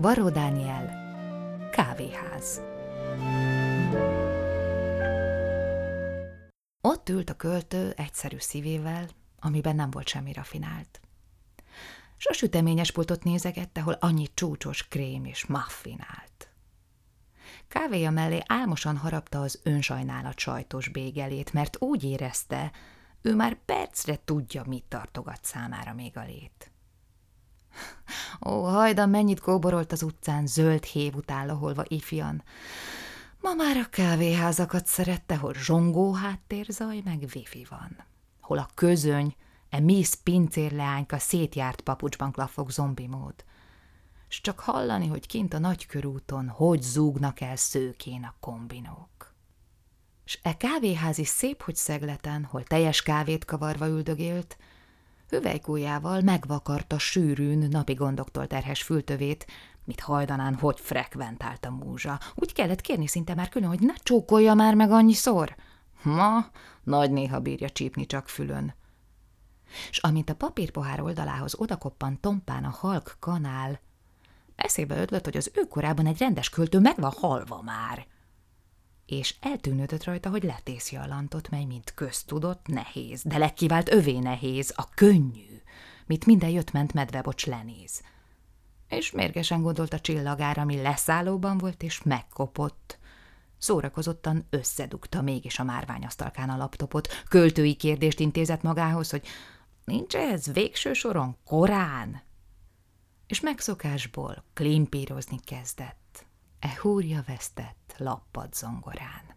Varó Dániel, kávéház. Ott ült a költő egyszerű szívével, amiben nem volt semmi rafinált. S a süteményes pultot nézegette, hol annyi csúcsos krém és muffin állt. Kávéja mellé álmosan harapta az önsajnálat sajtos bégelét, mert úgy érezte, ő már percre tudja, mit tartogat számára még a lét. Ó, hajdan mennyit kóborolt az utcán zöld hév után laholva ifjan. Ma már a kávéházakat szerette, hol zsongó háttérzaj, meg wifi van. Hol a közöny, e Miss pincérleányka szétjárt papucsban klafog zombi mód. S csak hallani, hogy kint a nagykörúton hogy zúgnak el szőkén a kombinók. S e kávéházi szép, hogy szegleten, hol teljes kávét kavarva üldögélt, hüvelykújjával megvakarta sűrűn, napi gondoktól terhes fültövét, mit hajdanán, hogy frekventált a múzsa. Úgy kellett kérni szinte már külön, hogy ne csókolja már meg annyiszor. Ma nagy néha bírja csípni csak fülön. S amint a papírpohár oldalához odakoppan tompán a halk kanál, eszébe ötlött, hogy az ő korában egy rendes költő meg van halva már. És eltűnődött rajta, hogy letészi a lantot, mely mint köztudott nehéz, de legkivált övé nehéz, a könnyű, mit minden jött-ment medvebocs lenéz és mérgesen gondolt a csillagára, ami leszállóban volt, és megkopott. Szórakozottan összedugta mégis a márványasztalkán a laptopot, költői kérdést intézett magához, hogy nincs ez végső soron korán? És megszokásból klimpírozni kezdett. E húrja vesztett lappad zongorán.